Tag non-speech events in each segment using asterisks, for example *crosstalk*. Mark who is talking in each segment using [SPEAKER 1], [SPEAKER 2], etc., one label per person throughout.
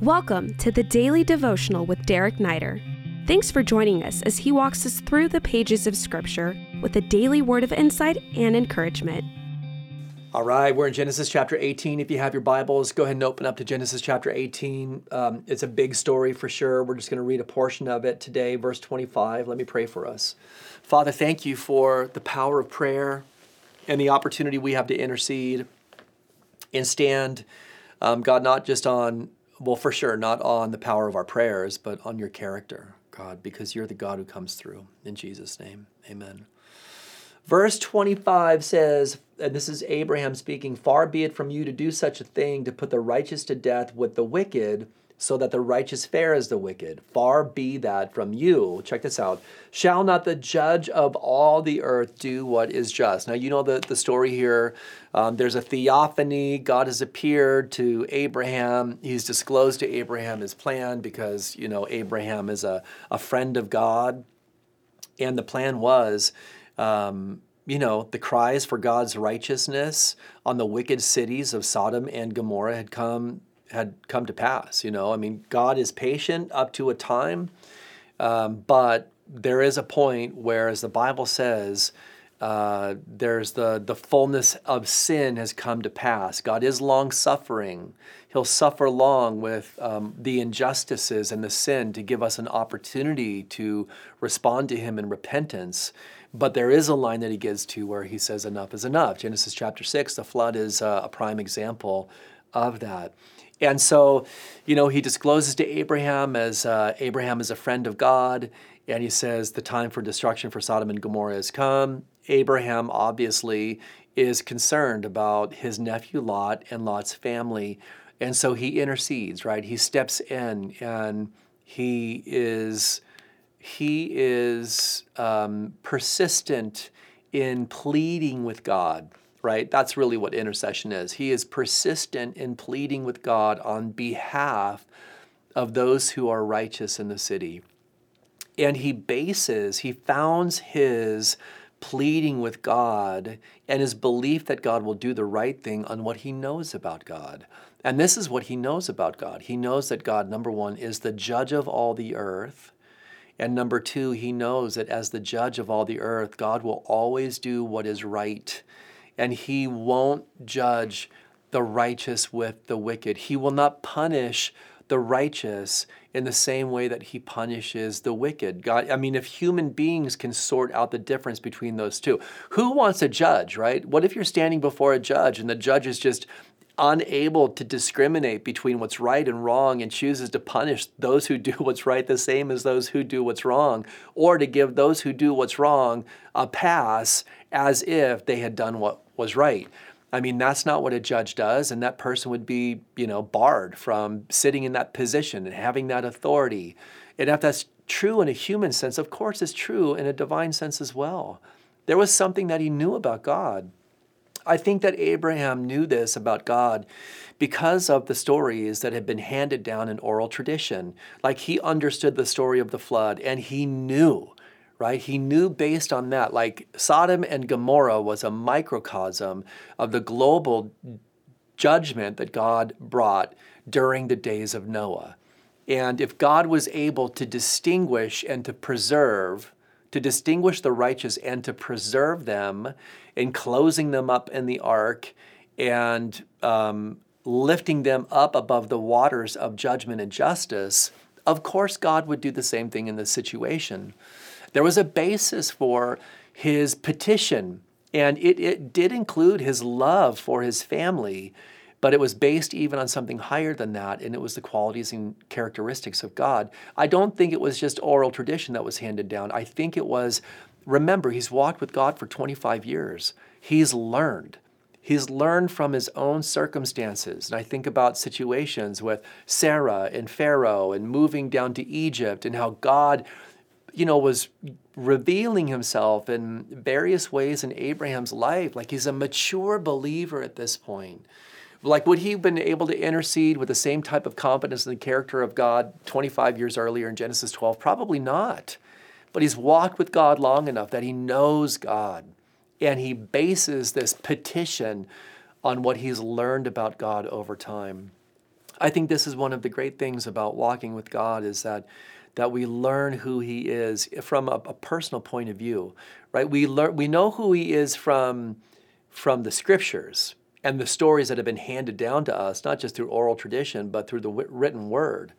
[SPEAKER 1] Welcome to the Daily Devotional with Derek Neider. Thanks for joining us as he walks us through the pages of Scripture with a daily word of insight and encouragement.
[SPEAKER 2] All right, we're in Genesis chapter 18. If you have your Bibles, go ahead and open up to Genesis chapter 18. Um, it's a big story for sure. We're just going to read a portion of it today, verse 25. Let me pray for us. Father, thank you for the power of prayer and the opportunity we have to intercede and stand, um, God, not just on well, for sure, not on the power of our prayers, but on your character, God, because you're the God who comes through. In Jesus' name, amen. Verse 25 says, and this is Abraham speaking, Far be it from you to do such a thing, to put the righteous to death with the wicked so that the righteous fare as the wicked. Far be that from you. Check this out. Shall not the judge of all the earth do what is just? Now, you know the, the story here. Um, there's a theophany. God has appeared to Abraham. He's disclosed to Abraham his plan because, you know, Abraham is a, a friend of God. And the plan was, um, you know, the cries for God's righteousness on the wicked cities of Sodom and Gomorrah had come had come to pass. You know, I mean, God is patient up to a time, um, but there is a point where, as the Bible says, uh, there's the the fullness of sin has come to pass. God is long suffering. He'll suffer long with um, the injustices and the sin to give us an opportunity to respond to Him in repentance. But there is a line that He gets to where He says, "Enough is enough." Genesis chapter six, the flood is uh, a prime example of that. And so, you know, he discloses to Abraham as uh, Abraham is a friend of God, and he says, The time for destruction for Sodom and Gomorrah has come. Abraham obviously is concerned about his nephew Lot and Lot's family. And so he intercedes, right? He steps in and he is he is um, persistent in pleading with God right? That's really what intercession is. He is persistent in pleading with God on behalf of those who are righteous in the city. And he bases, he founds his pleading with God and his belief that God will do the right thing on what he knows about God. And this is what he knows about God. He knows that God, number one, is the judge of all the earth. And number two, he knows that as the judge of all the earth, God will always do what is right and he won't judge the righteous with the wicked. He will not punish the righteous in the same way that he punishes the wicked. God, I mean, if human beings can sort out the difference between those two, who wants a judge, right? What if you're standing before a judge and the judge is just unable to discriminate between what's right and wrong and chooses to punish those who do *laughs* what's right the same as those who do what's wrong, or to give those who do what's wrong a pass as if they had done what was right. I mean, that's not what a judge does, and that person would be, you know, barred from sitting in that position and having that authority. And if that's true in a human sense, of course it's true in a divine sense as well. There was something that he knew about God. I think that Abraham knew this about God because of the stories that had been handed down in oral tradition. Like he understood the story of the flood and he knew right? He knew based on that, like Sodom and Gomorrah was a microcosm of the global judgment that God brought during the days of Noah. And if God was able to distinguish and to preserve, to distinguish the righteous and to preserve them in closing them up in the ark and um, lifting them up above the waters of judgment and justice, of course God would do the same thing in this situation. There was a basis for his petition, and it, it did include his love for his family, but it was based even on something higher than that, and it was the qualities and characteristics of God. I don't think it was just oral tradition that was handed down. I think it was, remember, he's walked with God for 25 years. He's learned. He's learned from his own circumstances. And I think about situations with Sarah and Pharaoh and moving down to Egypt and how God you know, was revealing himself in various ways in Abraham's life. Like he's a mature believer at this point. Like, would he have been able to intercede with the same type of confidence in the character of God 25 years earlier in Genesis 12? Probably not. But he's walked with God long enough that he knows God. And he bases this petition on what he's learned about God over time. I think this is one of the great things about walking with God is that that we learn who he is from a, a personal point of view, right? We learn we know who he is from from the scriptures and the stories that have been handed down to us, not just through oral tradition, but through the written word.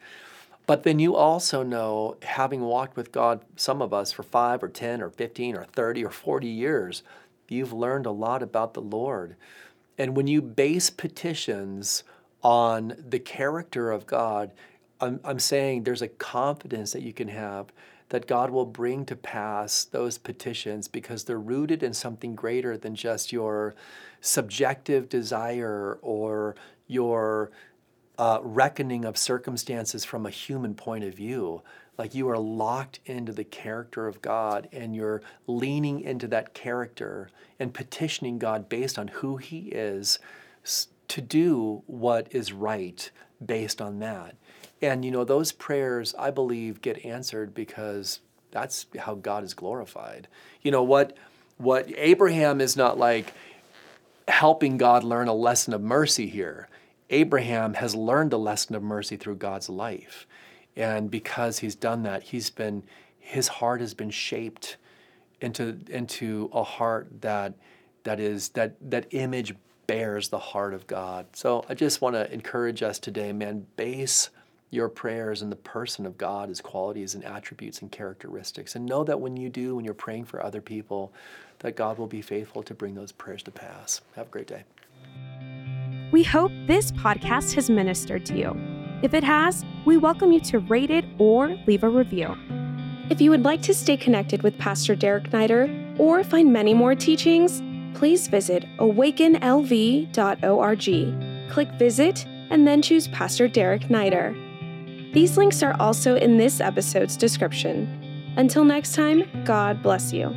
[SPEAKER 2] But then you also know, having walked with God, some of us for five or 10 or 15 or 30 or 40 years, you've learned a lot about the Lord. And when you base petitions on the character of God, I'm, I'm saying there's a confidence that you can have that God will bring to pass those petitions because they're rooted in something greater than just your subjective desire or your uh, reckoning of circumstances from a human point of view. Like you are locked into the character of God and you're leaning into that character and petitioning God based on who He is to do what is right based on that. And you know, those prayers, I believe, get answered because that's how God is glorified. You know, what what Abraham is not like helping God learn a lesson of mercy here. Abraham has learned a lesson of mercy through God's life. And because he's done that, he's been his heart has been shaped into into a heart that that is that that image bears the heart of God. So I just want to encourage us today, man, base your prayers and the person of God, his qualities and attributes and characteristics. And know that when you do, when you're praying for other people, that God will be faithful to bring those prayers to pass. Have a great day.
[SPEAKER 1] We hope this podcast has ministered to you. If it has, we welcome you to rate it or leave a review. If you would like to stay connected with Pastor Derek Neider or find many more teachings, please visit awakenlv.org. Click Visit and then choose Pastor Derek Neider. These links are also in this episode's description. Until next time, God bless you.